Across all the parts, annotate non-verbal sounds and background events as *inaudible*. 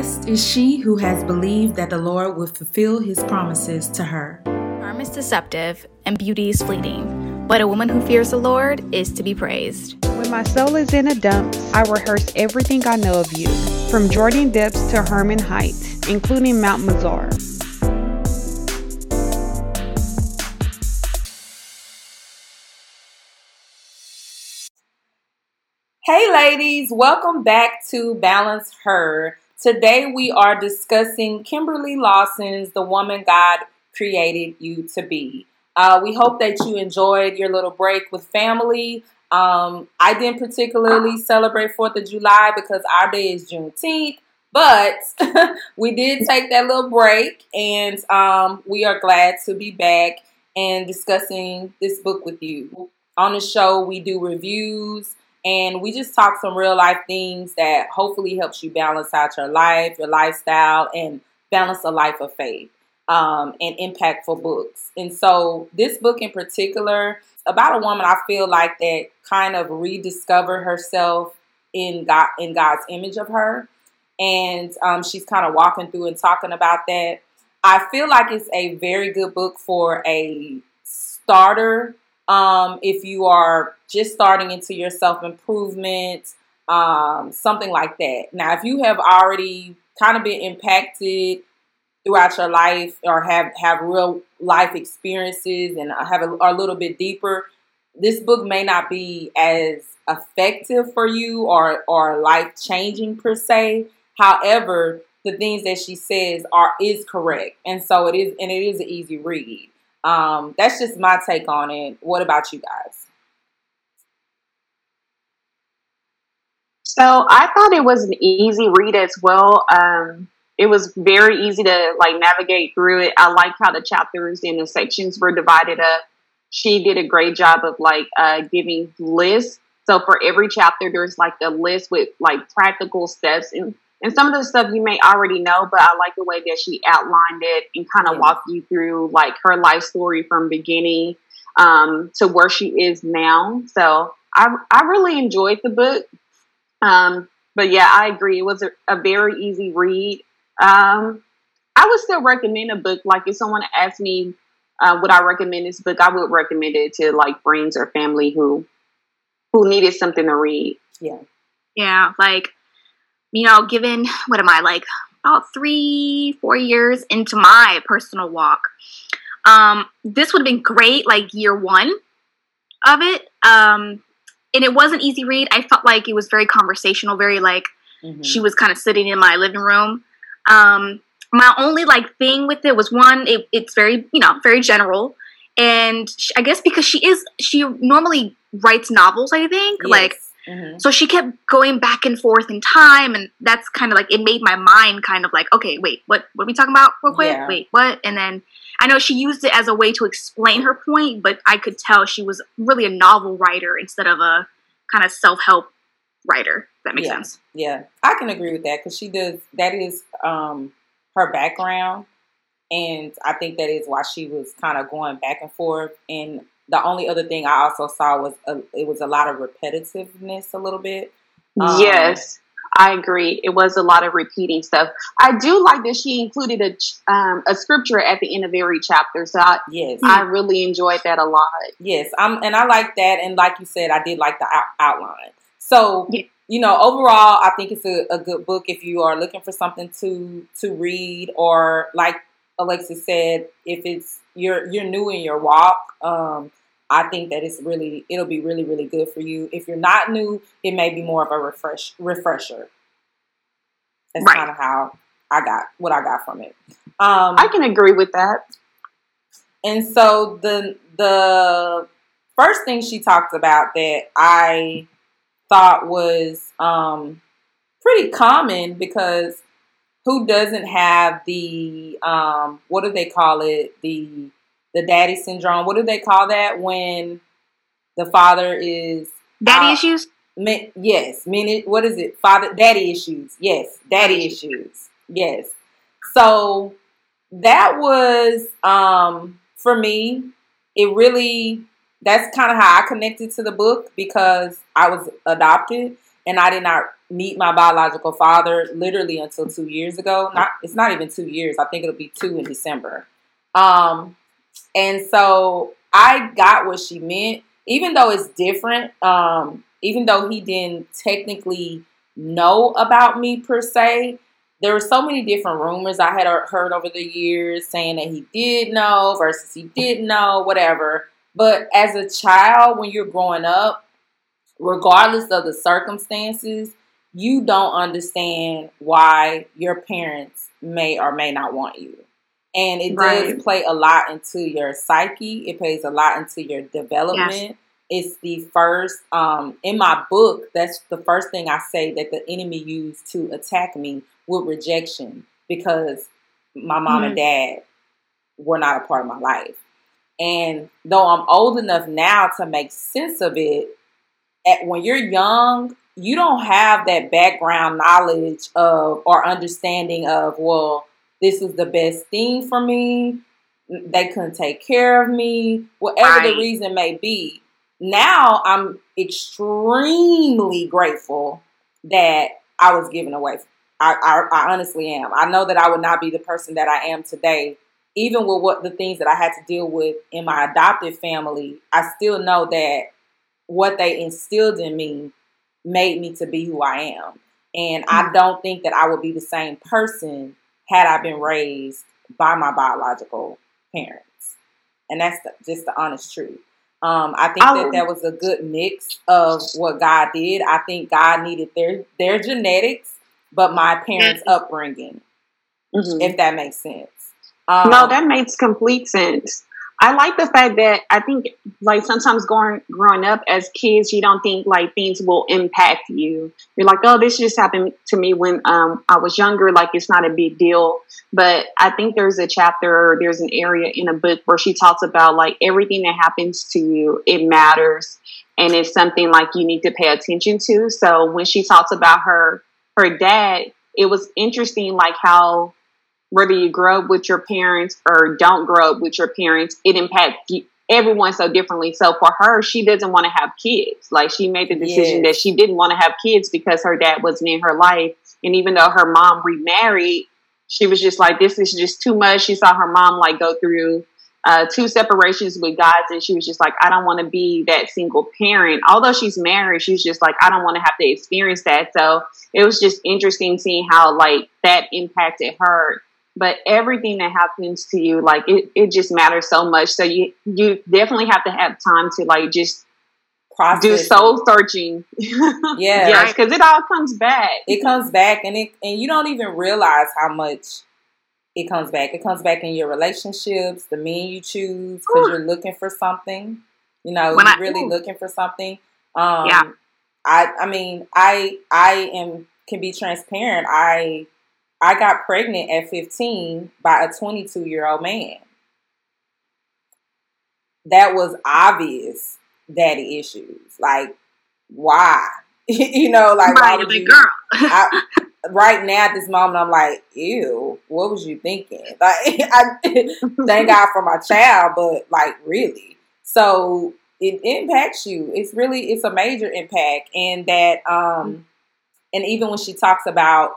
Blessed is she who has believed that the Lord will fulfill his promises to her. Charm is deceptive and beauty is fleeting, but a woman who fears the Lord is to be praised. When my soul is in a dump, I rehearse everything I know of you, from Jordan Depths to Hermon Heights, including Mount Mizar. Hey, ladies, welcome back to Balance Her. Today we are discussing Kimberly Lawson's The Woman God Created You to Be. Uh, we hope that you enjoyed your little break with family. Um, I didn't particularly celebrate 4th of July because our day is Juneteenth, but *laughs* we did take that little break and um, we are glad to be back and discussing this book with you. On the show, we do reviews and we just talk some real life things that hopefully helps you balance out your life, your lifestyle, and balance a life of faith um, and impactful books. And so this book in particular, about a woman I feel like that kind of rediscovered herself in God in God's image of her, and um, she's kind of walking through and talking about that. I feel like it's a very good book for a starter um, if you are just starting into your self improvement, um, something like that. Now, if you have already kind of been impacted throughout your life or have have real life experiences and have a, a little bit deeper, this book may not be as effective for you or or life changing per se. However, the things that she says are is correct, and so it is, and it is an easy read. Um, that's just my take on it. What about you guys? So I thought it was an easy read as well. Um, it was very easy to like navigate through it. I like how the chapters and the sections were divided up. She did a great job of like uh, giving lists. So for every chapter, there's like a list with like practical steps and and some of the stuff you may already know, but I like the way that she outlined it and kind of yeah. walked you through like her life story from beginning um, to where she is now. So I I really enjoyed the book. Um, but yeah, I agree. It was a, a very easy read. Um, I would still recommend a book. Like if someone asked me, uh, would I recommend this book? I would recommend it to like friends or family who who needed something to read. Yeah. Yeah, like you know, given what am I like about three, four years into my personal walk, um, this would have been great like year one of it. Um, and it was an easy read. I felt like it was very conversational, very like mm-hmm. she was kind of sitting in my living room. Um, my only like thing with it was one, it, it's very you know very general, and she, I guess because she is she normally writes novels. I think yes. like Mm-hmm. So she kept going back and forth in time, and that's kind of like it made my mind kind of like, okay, wait, what? What are we talking about? Real quick, yeah. wait, what? And then I know she used it as a way to explain her point, but I could tell she was really a novel writer instead of a kind of self help writer. that makes yeah. sense. Yeah, I can agree with that because she does. That is um, her background, and I think that is why she was kind of going back and forth. And the only other thing I also saw was a, it was a lot of repetitiveness a little bit. Um, yes, I agree. It was a lot of repeating stuff. I do like that she included a um, a scripture at the end of every chapter. So I, yes, I really enjoyed that a lot. Yes, I'm, and I like that. And like you said, I did like the out- outline. So. Yeah. You know, overall, I think it's a, a good book if you are looking for something to to read, or like Alexis said, if it's you're you're new in your walk, um, I think that it's really it'll be really really good for you. If you're not new, it may be more of a refresh refresher. That's right. kind of how I got what I got from it. Um, I can agree with that. And so the the first thing she talked about that I thought was um, pretty common because who doesn't have the um, what do they call it the the daddy syndrome. What do they call that when the father is daddy uh, issues? Me, yes, mean what is it? Father daddy issues. Yes, daddy issues. Yes. So that was um for me, it really that's kind of how I connected to the book because I was adopted and I did not meet my biological father literally until two years ago. Not it's not even two years. I think it'll be two in December. Um, and so I got what she meant, even though it's different. Um, even though he didn't technically know about me per se, there were so many different rumors I had heard over the years saying that he did know versus he didn't know, whatever. But as a child, when you're growing up, regardless of the circumstances, you don't understand why your parents may or may not want you. And it right. does play a lot into your psyche. It plays a lot into your development. Yes. It's the first, um, in my book, that's the first thing I say that the enemy used to attack me with rejection because my mom mm-hmm. and dad were not a part of my life. And though I'm old enough now to make sense of it, at, when you're young, you don't have that background knowledge of or understanding of, well, this is the best thing for me. They couldn't take care of me, whatever right. the reason may be. Now I'm extremely grateful that I was given away. I, I, I honestly am. I know that I would not be the person that I am today even with what the things that I had to deal with in my adopted family, I still know that what they instilled in me made me to be who I am. And I mm. don't think that I would be the same person had I been raised by my biological parents. And that's the, just the honest truth. Um, I think that that was a good mix of what God did. I think God needed their their genetics, but my parents' upbringing, mm-hmm. if that makes sense. Um, no, that makes complete sense. I like the fact that I think like sometimes growing growing up as kids, you don't think like things will impact you. You're like, oh, this just happened to me when um, I was younger. Like it's not a big deal. But I think there's a chapter, there's an area in a book where she talks about like everything that happens to you, it matters, and it's something like you need to pay attention to. So when she talks about her her dad, it was interesting like how whether you grow up with your parents or don't grow up with your parents, it impacts everyone so differently. So for her, she doesn't want to have kids. Like she made the decision yes. that she didn't want to have kids because her dad wasn't in her life. And even though her mom remarried, she was just like, this is just too much. She saw her mom like go through uh, two separations with guys, and she was just like, I don't want to be that single parent. Although she's married, she's just like, I don't want to have to experience that. So it was just interesting seeing how like that impacted her but everything that happens to you like it, it just matters so much. So you you definitely have to have time to like just Process. do soul searching. *laughs* Yeah. Yes because it all comes back. It comes back and it and you don't even realize how much it comes back. It comes back in your relationships the men you choose because you're looking for something. You know when you're I, really ooh. looking for something. Um yeah i i mean i i am can be transparent. I I got pregnant at 15 by a 22 year old man. That was obvious daddy issues. Like, why? *laughs* you know, like, why would you, girl. I, *laughs* right now at this moment, I'm like, ew, what was you thinking? *laughs* Like, I thank God for my child, but like, really? So it impacts you. It's really, it's a major impact. And that, um, and even when she talks about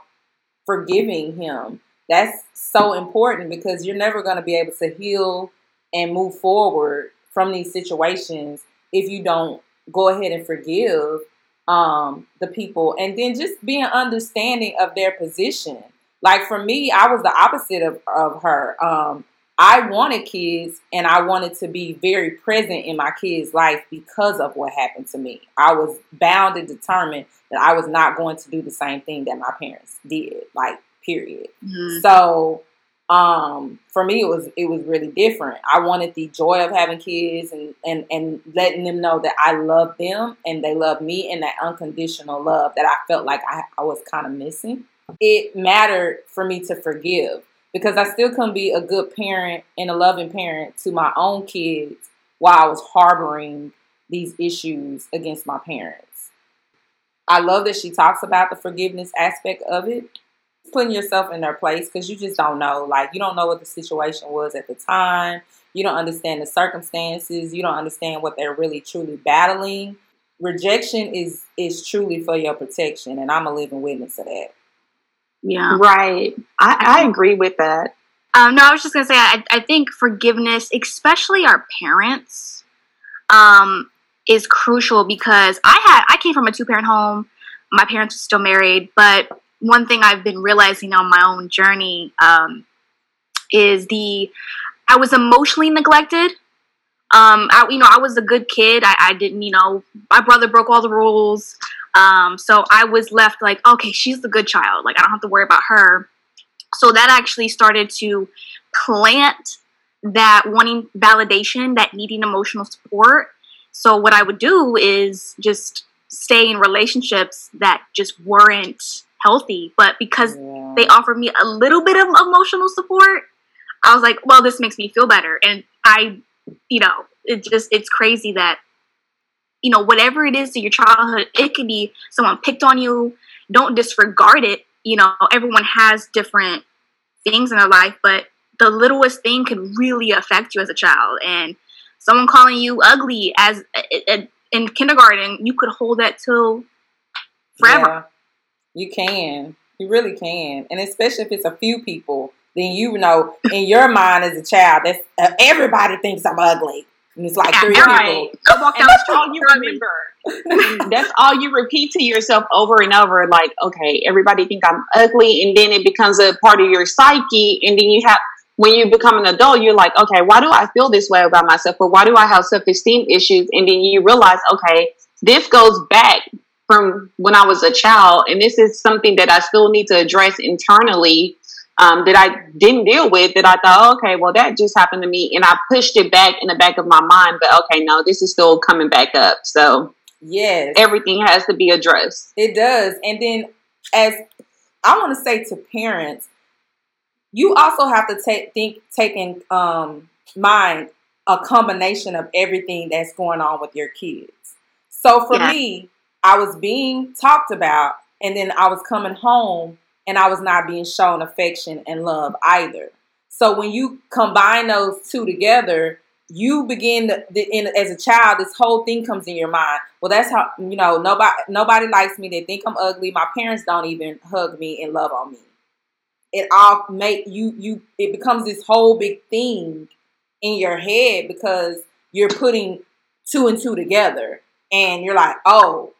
forgiving him. That's so important because you're never going to be able to heal and move forward from these situations if you don't go ahead and forgive um, the people and then just being understanding of their position. Like for me, I was the opposite of, of her. Um, I wanted kids and I wanted to be very present in my kids' life because of what happened to me. I was bound and determined that I was not going to do the same thing that my parents did, like period. Mm-hmm. So um, for me it was it was really different. I wanted the joy of having kids and, and and letting them know that I love them and they love me and that unconditional love that I felt like I, I was kind of missing. It mattered for me to forgive because I still couldn't be a good parent and a loving parent to my own kids while I was harboring these issues against my parents. I love that she talks about the forgiveness aspect of it, putting yourself in their place because you just don't know. Like, you don't know what the situation was at the time. You don't understand the circumstances. You don't understand what they're really truly battling. rejection is is truly for your protection, and I'm a living witness of that. Yeah. Right. I, I agree with that. Um, no, I was just gonna say I, I think forgiveness, especially our parents, um, is crucial because I had I came from a two parent home. My parents were still married, but one thing I've been realizing on my own journey um, is the I was emotionally neglected. Um, I, you know, I was a good kid. I, I didn't, you know, my brother broke all the rules. Um, so I was left like, okay, she's the good child. Like I don't have to worry about her. So that actually started to plant that wanting validation, that needing emotional support. So what I would do is just stay in relationships that just weren't healthy. But because Yeah. they offered me a little bit of emotional support, I was like, well, this makes me feel better. And I, you know, it just, it's crazy that, you know, whatever it is to your childhood, it could be someone picked on you. Don't disregard it. You know, everyone has different things in their life, but the littlest thing can really affect you as a child. And someone calling you ugly as in kindergarten, you could hold that till forever. Yeah, you can. You really can, and especially if it's a few people, then you know in your mind as a child, that's uh, everybody thinks I'm ugly, and it's like three Right. *laughs* people. I walk down that's all you remember. *laughs* that's all you repeat to yourself over and over. Like, okay, everybody think I'm ugly, and then it becomes a part of your psyche, and then you have when you become an adult, you're like, okay, why do I feel this way about myself, or why do I have self esteem issues? And then you realize, okay, this goes back from when I was a child, and this is something that I still need to address internally. Um, that I didn't deal with that I thought, oh, okay, well, that just happened to me. And I pushed it back in the back of my mind, but okay, no, this is still coming back up. So Yes, everything has to be addressed. It does. And then as I want to say to parents, you also have to take think take in um mind a combination of everything that's going on with your kids. So for Yeah. me, I was being talked about and then I was coming home and I was not being shown affection and love either. So when you combine those two together, you begin to, the, in, as a child, this whole thing comes in your mind. Well, that's how you know nobody nobody likes me. They think I'm ugly. My parents don't even hug me and love on me. It all make you you. It becomes this whole big thing in your head because you're putting two and two together, and you're like, oh,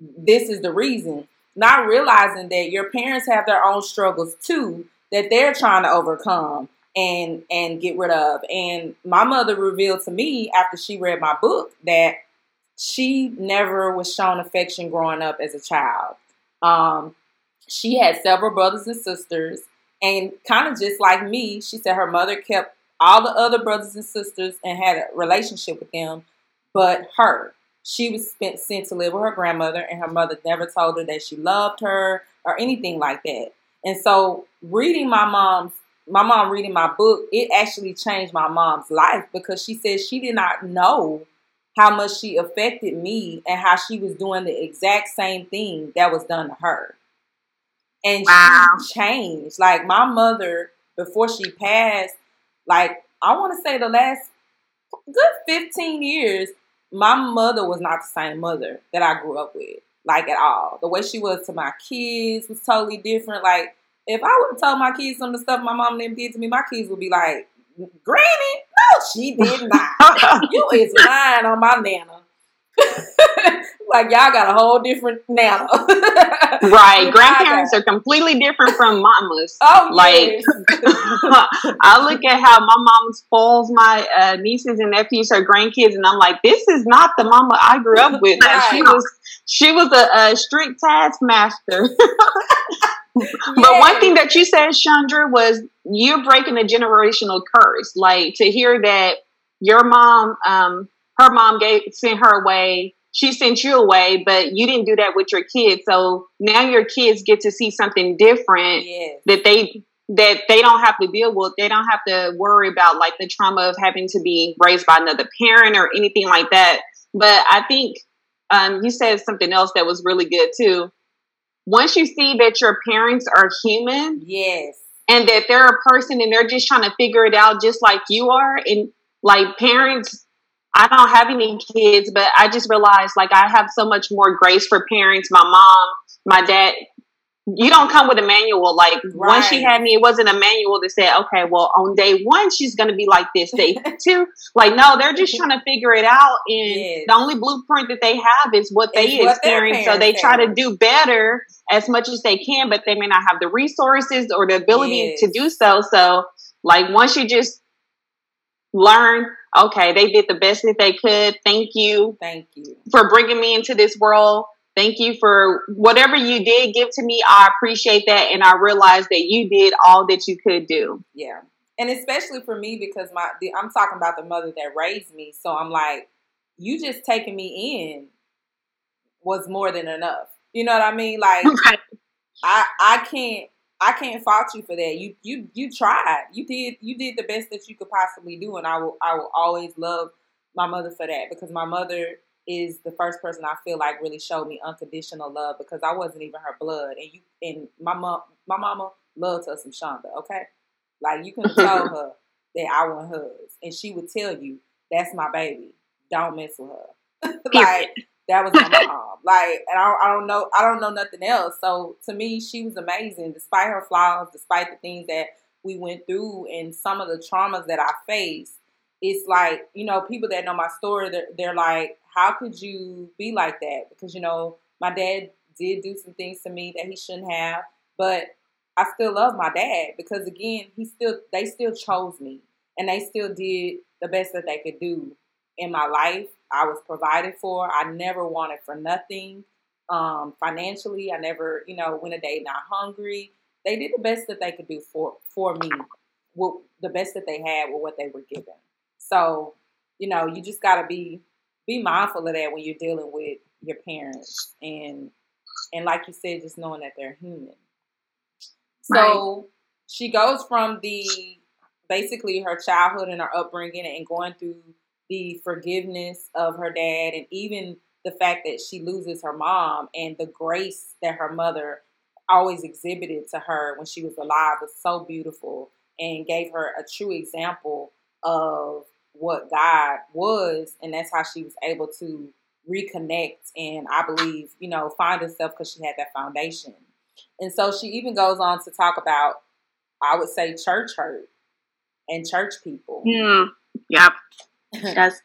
this is the reason. Not realizing that your parents have their own struggles too that they're trying to overcome and and get rid of. And my mother revealed to me after she read my book that she never was shown affection growing up as a child. Um, she had several brothers and sisters, and kind of just like me, she said her mother kept all the other brothers and sisters and had a relationship with them, but her. She was spent, sent to live with her grandmother, and her mother never told her that she loved her or anything like that. And so, reading my mom's my mom reading my book, it actually changed my mom's life because she said she did not know how much she affected me and how she was doing the exact same thing that was done to her. And Wow. she changed. Like my mother, before she passed, like I want to say the last good 15 years, my mother was not the same mother that I grew up with, like at all. The way she was to my kids was totally different. Like if I would have told my kids some of the stuff my mom and them did to me, my kids would be like, Granny, no, she did not. *laughs* you is lying on my nana. *laughs* like y'all got a whole different nana. *laughs* Right. *laughs* Grandparents are completely different from mamas. Oh, like yes. I look at how my mom spoils my uh, nieces and nephews, her grandkids, and I'm like, this is not the mama I grew up with. Like, she was, she was a, a strict taskmaster. But one thing that you said, Chandra, was you're breaking a generational curse. Like to hear that your mom, um, her mom gave sent her away. She sent you away, but you didn't do that with your kids. So now your kids get to see something different yes. that they that they don't have to deal with. They don't have to worry about like the trauma of having to be raised by another parent or anything like that. But I think um, you said something else that was really good too. Once you see that your parents are human Yes. and that they're a person and they're just trying to figure it out just like you are, and like parents I don't have any kids, but I just realized like I have so much more grace for parents. My mom, my dad, you don't come with a manual. Like right. once she had me, it wasn't a manual that said, okay, well, on day one, she's going to be like this. Day *laughs* two, like, no, they're just trying to figure it out. And yes. the only blueprint that they have is what they it's experience. What so they try to do better as much as they can, but they may not have the resources or the ability yes. to do so. So, like, once you just learn, okay, they did the best that they could. Thank you. Thank you for bringing me into this world Thank you for whatever you did give to me. I appreciate that. And I realize that you did all that you could do. Yeah. And especially for me, because my the, I'm talking about the mother that raised me. So I'm like, you just taking me in was more than enough. You know what I mean? Like *laughs* I I can't I can't fault you for that. You you you tried. You did you did the best that you could possibly do and I will I will always love my mother for that because my mother is the first person I feel like really showed me unconditional love because I wasn't even her blood, and you and my mom, my mama loved her some Shonda. Okay, like you can tell *laughs* her that I want hers, and she would tell you that's my baby. Don't mess with her. *laughs* like that was my mom. Like, and I, I don't know, I don't know nothing else. So to me, she was amazing, despite her flaws, despite the things that we went through, and some of the traumas that I faced it's like you know people that know my story they're, they're, like how could you be like that because you know my dad did do some things to me that he shouldn't have but i still love my dad because again he still they still chose me and they still did the best that they could do in my life i was provided for i never wanted for nothing um, financially i never you know went a day not hungry they did the best that they could do for for me with the best that they had with what they were given so, you know, you just got to be be mindful of that when you're dealing with your parents and and like you said just knowing that they're human. So, right. she goes from the basically her childhood and her upbringing and going through the forgiveness of her dad and even the fact that she loses her mom and the grace that her mother always exhibited to her when she was alive was so beautiful and gave her a true example of what God was, and that's how she was able to reconnect and I believe, you know, find herself because she had that foundation. And so she even goes on to talk about, I would say, church hurt and church people. Mm, yep. *laughs* That's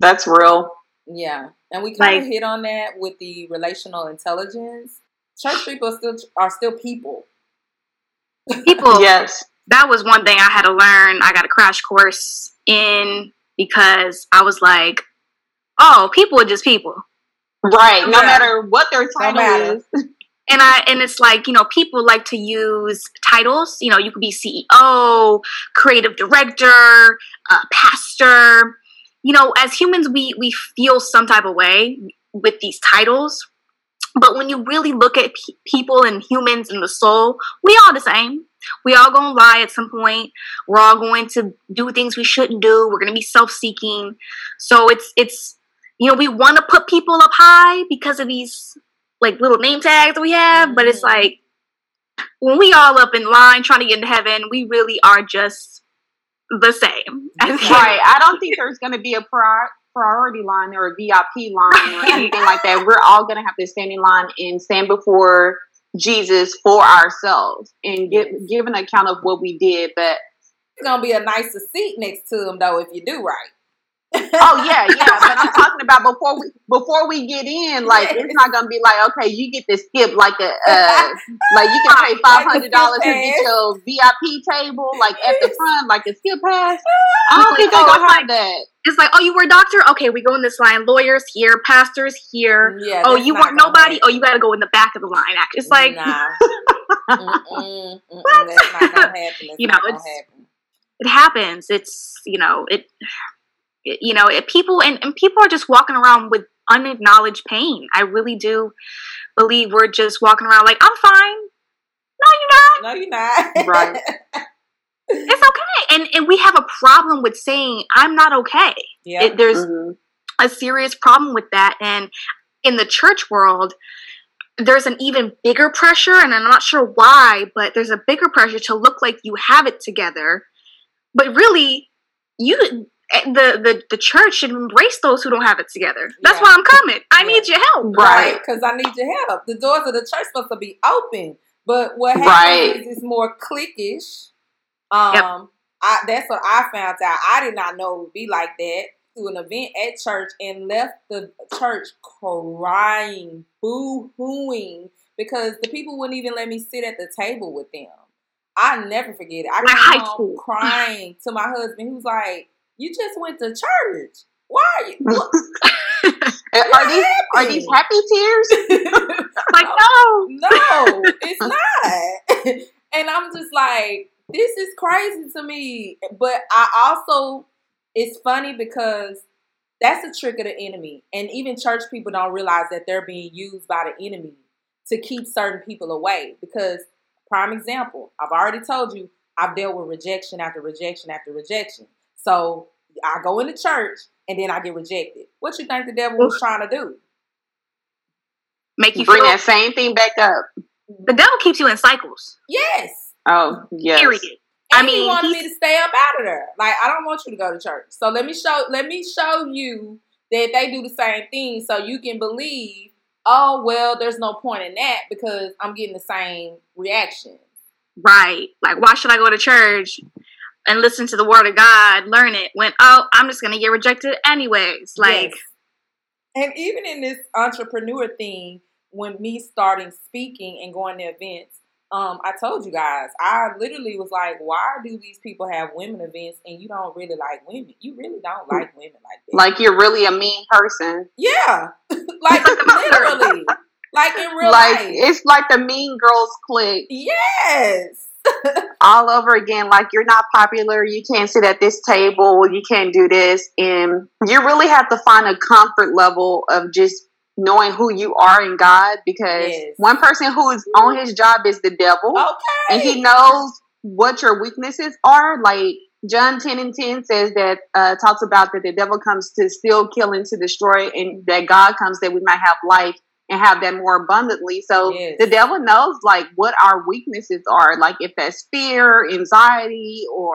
that's real. Yeah, and we kind like, of hit on that with the relational intelligence. Church people still are still people. People, *laughs* yes that was one thing I had to learn. I got a crash course in because I was like, oh, people are just people. Right. No yeah. matter what their title no is. *laughs* And I and it's like, you know, people like to use titles. You know, you could be CEO, creative director, uh, pastor. You know, as humans we we feel some type of way with these titles. But when you really look at pe- people and humans and the soul, we all the same. We all gonna lie at some point. We're all going to do things we shouldn't do. We're gonna be self-seeking. So it's it's you know we want to put people up high because of these like little name tags that we have, but it's mm-hmm. like when we all up in line trying to get into heaven, we really are just the same. *laughs* right. I don't think there's going to be a prior, priority line or a VIP line or *laughs* anything like that. We're all going to have to stand in line and stand before Jesus for ourselves and give give an account of what we did. But it's gonna be a nicer seat next to him though if you do right. Oh yeah, yeah. But I'm talking about before we before we get in, like it's not gonna be like okay, you get to skip like a uh, like you can pay *laughs* five hundred dollars to get your VIP table like at the front, like a skip pass. *laughs* I don't think they're gonna have that. It's like, oh, you were a doctor? Okay, we go in this line. Lawyers here, pastors here. Yeah, oh, you weren't nobody? Happen. Oh, you got to go in the back of the line. It's like, nah. *laughs* mm-mm, mm-mm, that's not gonna happen. you know, it's, happen. it happens. It's you know it. It you know, it, people and, and people are just walking around with unacknowledged pain. I really do believe we're just walking around like I'm fine. No, you're not. No, you're not. right. *laughs* it's okay and and we have a problem with saying i'm not okay yeah it, there's mm-hmm. a serious problem with that and in the church world there's an even bigger pressure and i'm not sure why but there's a bigger pressure to look like you have it together but really you the, the the church should embrace those who don't have it together. That's Yeah. why I'm coming. I Yeah. need your help. Right. Because I need your help. The doors of the church supposed to be open. But what happens Right. is it's more cliquish. Um, Yep. I, that's what I found out. I did not know it would be like that. To an event at church and left the church crying, boo hooing, because the people wouldn't even let me sit at the table with them. I never forget it. I came home crying to my husband. He was like, "You just went to church. Why are you?" *laughs* Uh, are these are these happy tears? *laughs* Like, no. no, it's not. *laughs* and I'm just like, this is crazy to me. But I also, it's funny because that's a trick of the enemy. And even church people don't realize that they're being used by the enemy to keep certain people away. Because, prime example, I've already told you, I've dealt with rejection after rejection after rejection. So I go into church and then I get rejected. What you think the devil was trying to do? Make you Bring feel that same thing back up. the devil keeps you in cycles. Yes. Oh yes. Period. And I mean, he wanted me to stay up out of there. Like I don't want you to go to church. So let me show let me show you that they do the same thing, so you can believe. Oh well, there's no point in that because I'm getting the same reaction. Right. Like, why should I go to church and listen to the word of God, learn it, when, oh, I'm just going to get rejected anyways? Like, Yes. and even in this entrepreneur thing, when me starting speaking and going to events, um, I told you guys, I literally was like, why do these people have women events and you don't really like women? You really don't like women like that. Like you're really a mean person. Yeah, *laughs* like *laughs* literally, like in real like life. it's like the Mean Girls clique Yes, all over again. Like you're not popular. You can't sit at this table. You can't do this, and you really have to find a comfort level of just knowing who you are in God. Because Yes. one person who is on his job is the devil, okay. and he knows what your weaknesses are. Like John 10 and 10 says that, uh, talks about that the devil comes to steal, kill, and to destroy, and that God comes that we might have life and have that more abundantly. So Yes. the devil knows like what our weaknesses are, like if that's fear, anxiety, or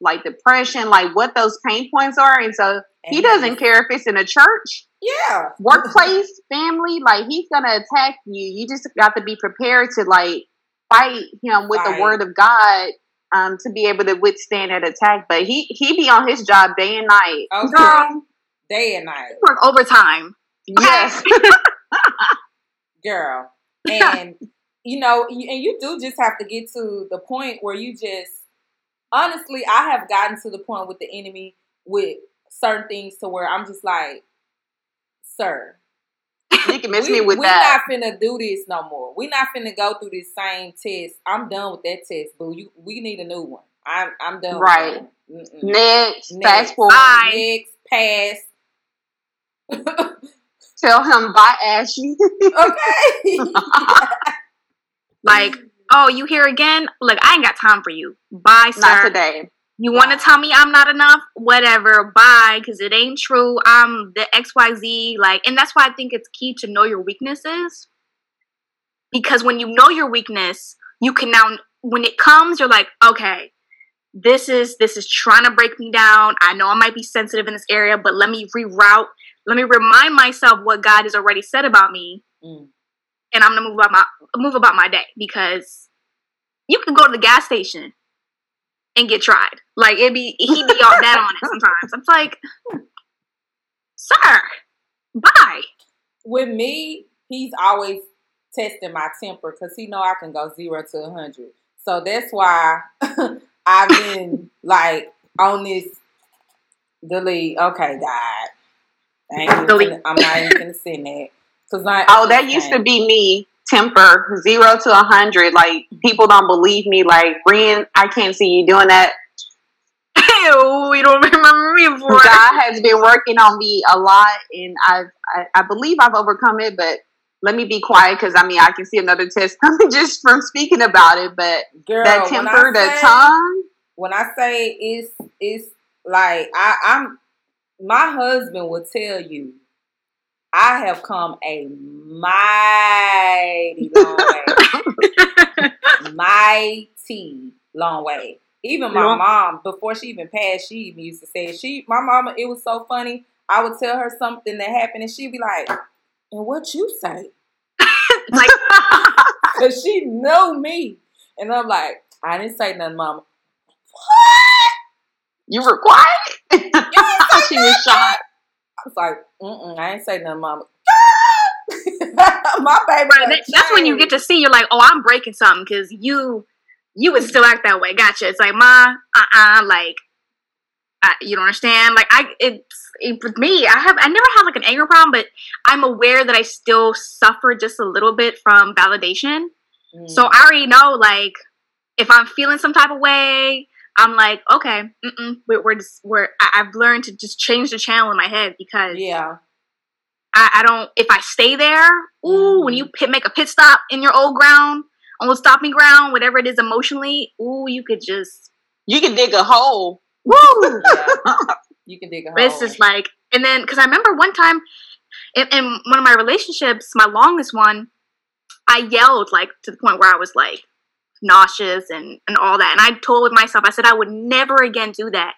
like depression, like what those pain points are. And so he doesn't care if it's in a church, Yeah, workplace, *laughs* family, like he's gonna attack you. You just got to be prepared to like fight him with Right. the word of God um, to be able to withstand that attack. But he he be on his job day and night. Okay. girl, day and night, work overtime. Yes. *laughs* girl. *laughs* And you know, and you do just have to get to the point where you just honestly, I have gotten to the point with the enemy with certain things to where I'm just like, sir, you can miss we, me with we that. not finna do this no more. We're not finna go through this same test. I'm done with that test, boo. You, we need a new one. I'm, I'm done. Right. Next, Next. fast forward. Next, pass. *laughs* Tell him bye, Ashley. okay. *laughs* Like, oh, you here again? Look, I ain't got time for you. Bye, sir. Not today. You want to tell me I'm not enough? Whatever. Bye, because it ain't true. I'm the XYZ. Like, and that's why I think it's key to know your weaknesses. Because when you know your weakness, you can now, when it comes, you're like, okay, this is this is trying to break me down. I know I might be sensitive in this area, but let me reroute. Let me remind myself what God has already said about me, Mm. and I'm gonna move about my move about my day because you can go to the gas station and get tried. Like it'd be he'd be all *laughs* that on it sometimes. I'm like, sir, bye. With me, he's always testing my temper because he know I can go zero to a hundred. So that's why *laughs* I've been like on this delete. Okay, God, Ain't even I'm not even gonna send that because I. Oh, that used to be me. Temper zero to a hundred. Like people don't believe me. Like, Ren, I can't see you doing that. *laughs* Ew, you don't remember me for. God has been working on me a lot, and I've, I, I believe I've overcome it. But let me be quiet because I mean I can see another test coming *laughs* just from speaking about it. But Girl, that temper, I the tongue, when I say it's it's like I, I'm my husband will tell you I have come a mighty long way. *laughs* mighty long way. Even my mom, before she even passed, she even used to say she. My mama, it was so funny. I would tell her something that happened, and she'd be like, "And what you say?" *laughs* Like, *laughs* Cause she know me, and I'm like, "I didn't say nothing, mama." What? You were quiet. She was *laughs* shot. I was like, Mm-mm, "I ain't say nothing, mama." *laughs* my baby. right, that, that's when you get to see. You're like, oh, I'm breaking something because you, you would still act that way. Gotcha. It's like, ma, uh, uh like, I, you don't understand. Like, I, it's it, with me. I have, I never had like an anger problem, but I'm aware that I still suffer just a little bit from validation. Mm. So I already know, like, if I'm feeling some type of way, I'm like, okay, mm-mm, we're, we're just, we're, I, I've learned to just change the channel in my head because yeah, I, I don't, if I stay there, ooh, when you mm. pit, make a pit stop in your old ground, on stopping ground, whatever it is emotionally, ooh, you could just, You can dig a hole. woo! *laughs* yeah. you can dig a hole. It's just like, and then, because I remember one time in, in one of my relationships, my longest one, I yelled like to the point where I was like nauseous and, and all that. And I told myself, I said I would never again do that.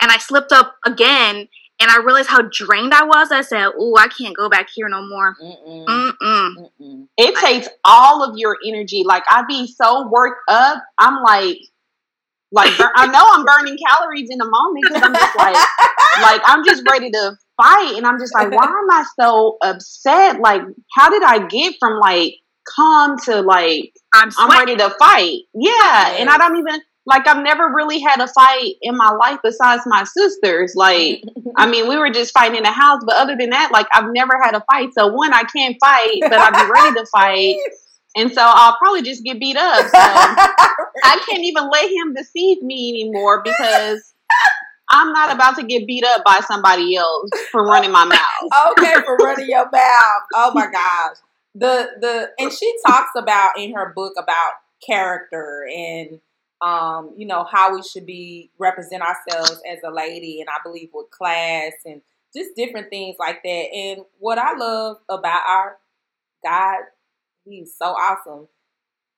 And I slipped up again and I realized how drained I was. I said, Ooh, I can't go back here no more. Mm-mm, Mm-mm. mm-mm. It takes all of your energy. Like I'd be so worked up. I'm like, like I know I'm burning calories in the moment because I'm just like, *laughs* like I'm just ready to fight, and I'm just like, why am I so upset? Like, how did I get from like calm to like I'm I'm ready to fight? Yeah, and I don't even like I've never really had a fight in my life besides my sisters. Like, I mean, we were just fighting in the house, but other than that, like I've never had a fight. So one, I can't fight, but I'll be ready to fight. And so I'll probably just get beat up. So I can't even let him deceive me anymore because I'm not about to get beat up by somebody else for running my mouth. okay for running your mouth. Oh my gosh. The the and she talks about in her book about character and um, you know, how we should be represent ourselves as a lady and I believe with class and just different things like that. And what I love about our God, he's so awesome.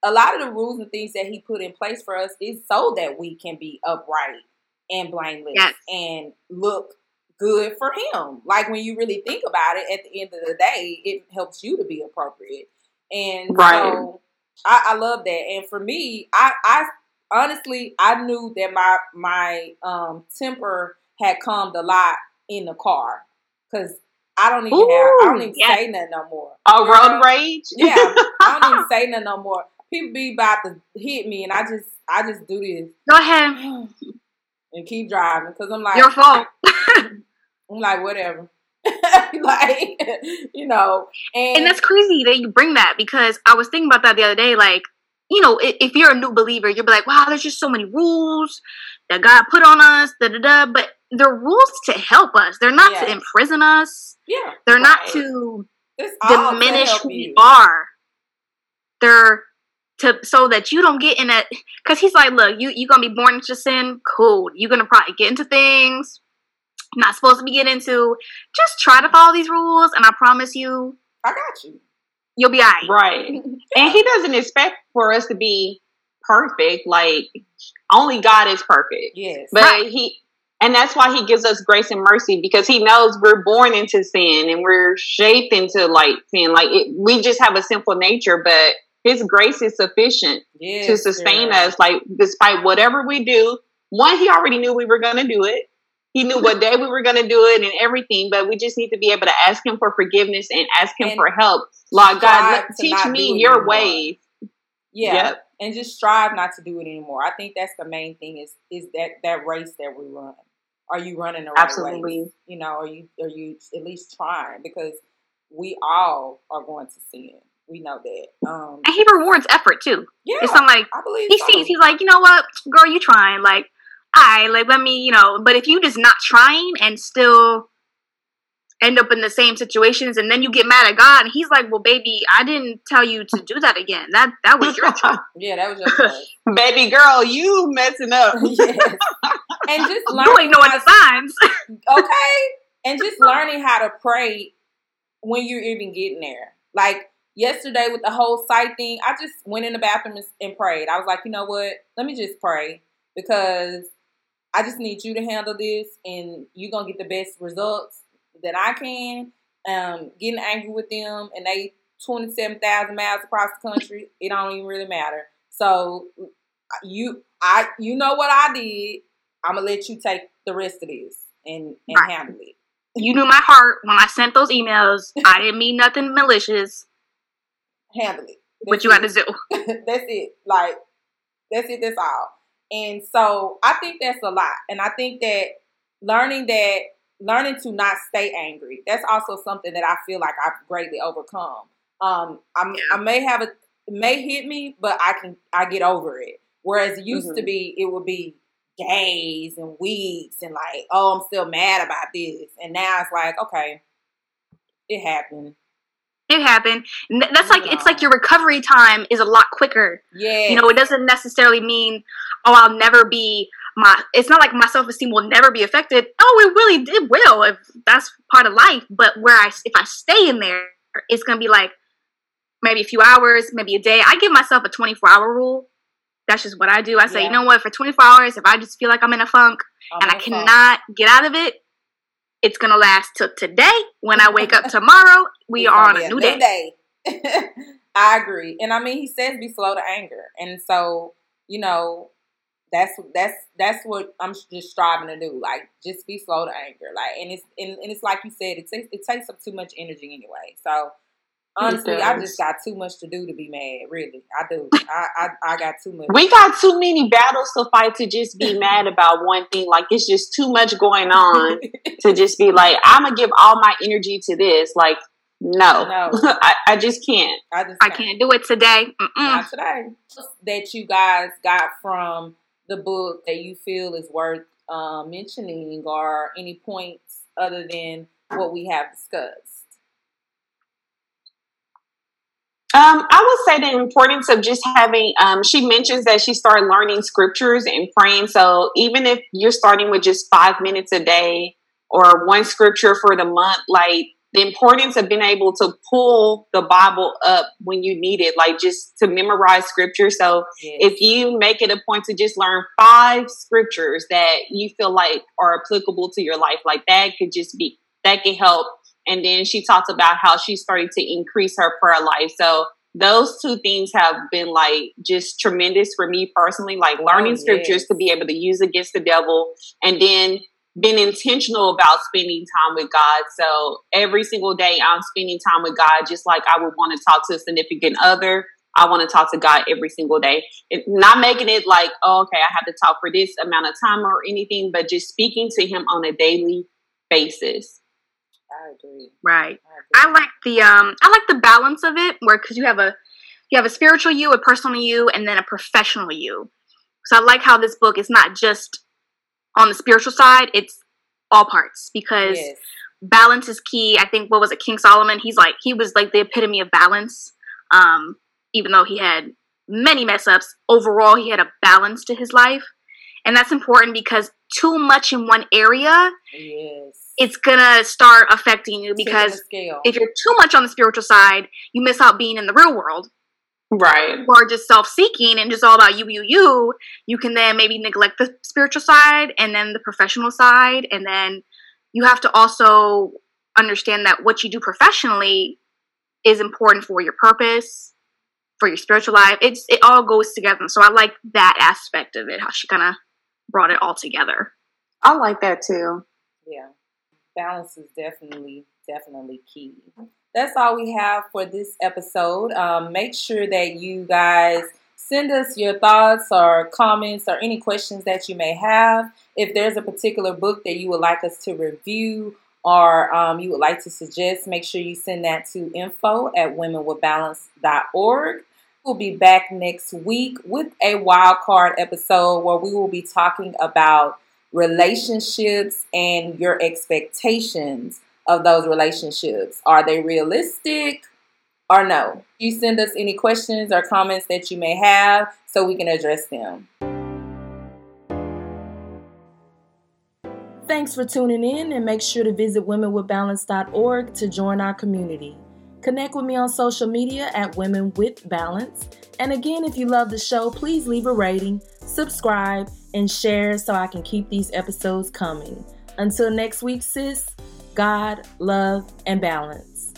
A lot of the rules and things that he put in place for us is so that we can be upright and blameless Yes. and look good for him. Like when you really think about it, at the end of the day, it helps you to be appropriate. And Right. so I, I love that. And for me, I, I honestly I knew that my my um temper had calmed a lot in the car because I don't even have I don't even yes. say nothing no more. Oh, road rage? yeah, I don't *laughs* even say nothing no more. People be about to hit me, and I just I just do this Go ahead. and keep driving because I'm like Your fault. I'm like whatever, *laughs* like you know, and, And that's crazy that you bring that because I was thinking about that the other day. Like, you know, i- if you're a new believer, you'll be like, wow, there's just so many rules that God put on us, da da da. But they're rules to help us, they're not to imprison us, yeah, they're not to it's to diminish help who we are. They're to so that you don't get in a because he's like, look, you you gonna be born into sin, cool. You're gonna probably get into things not supposed to be getting into. Just try to follow these rules, and I promise you, I got you. you'll be alright. Right. *laughs* And he doesn't expect for us to be perfect. Like, only God is perfect. Yes, But Right. he, and that's why he gives us grace and mercy because he knows we're born into sin and we're shaped into like sin. Like, it, we just have a sinful nature, but his grace is sufficient yes, to sustain girl. us. Like, despite whatever we do, one, he already knew we were going to do it. He knew what day we were going to do it and everything, but we just need to be able to ask him for forgiveness and ask him And for help. Lord God, strive let, to teach me your ways. Yeah, Yep. and just strive not to do it anymore. I think that's the main thing is is that that race that we run. Are you running the right Absolutely. race? You know, are you are you at least trying? Because we all are going to sin. We know that. Um, And he rewards effort too. yeah, It's not like I believe he so. sees, he's like, you know what, girl, you trying. Like, I like let me, you know, but if you just not trying and still end up in the same situations and then you get mad at God and he's like, Well, baby, I didn't tell you to do that again. That that was your *laughs* choice. yeah, that was your choice. *laughs* Baby girl, you messing up. *laughs* yes, and just You learning ain't knowing how the signs. okay and just learning how to pray when you're even getting there like yesterday with the whole sight thing i just went in the bathroom and, and prayed i was like you know what let me just pray because I just need you to handle this, and you're gonna get the best results that I can. Um, getting angry with them, and they twenty seven thousand miles across the country, it don't even really matter. So you, I, you know what I did. I'm gonna let you take the rest of this and and Right. handle it. You knew my heart when I sent those emails. I didn't mean nothing malicious. Handle it. What you it. got to do. *laughs* that's it. Like that's it. That's all. And so I think that's a lot. And I think that learning that learning to not stay angry. That's also something that I feel like I've greatly overcome. Um, I'm, I may have a it may hit me, but I can I get over it. Whereas it used to Mhm. be, it would be days and weeks and like, oh, I'm still mad about this. And now it's like, okay, it happened. It happened. That's like Moving it's like your recovery time is a lot quicker. Yeah, You know, it doesn't necessarily mean oh I'll never be my. It's not like my self esteem will never be affected. Oh, it really it will if that's part of life. But where I if I stay in there, it's gonna be like maybe a few hours, maybe a day. I give myself a twenty four hour rule. That's just what I do. I say, Yeah. you know what? For twenty four hours, if I just feel like I'm in a funk I'm and I on the phone. cannot get out of it, it's gonna last till today. When I wake up *laughs* tomorrow, we are on a new day. day. *laughs* I agree, and I mean, he says be slow to anger, and so you know, that's that's that's what I'm just striving to do. Like, just be slow to anger. Like, and it's and, and it's like you said, it takes it takes up too much energy anyway. So honestly, I just got too much to do to be mad. Really, I do. *laughs* I I, I got too much. We got too many battles to fight to just be mad about one thing. Like it's just too much going on to *laughs* just be like, I'm gonna give all my energy to this. Like, no, No. *laughs* I, I just can't. I just I can't do it today. Mm-mm. Not today. That you guys got from the book that you feel is worth uh, mentioning, or any points other than what we have discussed. Um, I would say the importance of just having. Um, she mentions that she started learning scriptures and praying. So even if you're starting with just five minutes a day or one scripture for the month, like the importance of being able to pull the Bible up when you need it, like just to memorize scripture. So Yes. if you make it a point to just learn five scriptures that you feel like are applicable to your life, like that could just be that could help. And then she talked about how she started to increase her prayer life. So those two things have been like just tremendous for me personally, like oh, learning Oh, scriptures to be able to use against the devil and then being intentional about spending time with God. So every single day I'm spending time with God, just like I would want to talk to a significant other. I want to talk to God every single day. It, not making it like, oh, okay, I have to talk for this amount of time or anything, but just speaking to Him on a daily basis. I agree. Right. I I like the um I like the balance of it where because you have a you have a spiritual you, a personal you, and then a professional you. So I like how this book is not just on the spiritual side; it's all parts because yes. balance is key. I think what was it, King Solomon? He's like he was like the epitome of balance. Um, even though he had many mess ups, overall he had a balance to his life, and that's important because too much in one area, Yes. It's gonna start affecting you Tip of the because scale. if you're too much on the spiritual side, you miss out being in the real world Right. or just self seeking and just all about you, you, you. You can then maybe neglect the spiritual side and then the professional side. And then you have to also understand that what you do professionally is important for your purpose, for your spiritual life. It's It all goes together. So I like that aspect of it, how she kind of brought it all together. I like that too. yeah. Balance is definitely, definitely key. That's all we have for this episode. Um, make sure that you guys send us your thoughts or comments or any questions that you may have. If there's a particular book that you would like us to review or um, you would like to suggest, make sure you send that to info at womenwithbalance.org. We'll be back next week with a wild card episode where we will be talking about relationships and your expectations of those relationships. Are they realistic or no? You send us any questions or comments that you may have so we can address them. Thanks for tuning in and make sure to visit womenwithbalance.org to join our community. Connect with me on social media at Women with Balance. And again, if you love the show, please leave a rating, subscribe, and share so I can keep these episodes coming. Until next week, sis, God, love, and balance.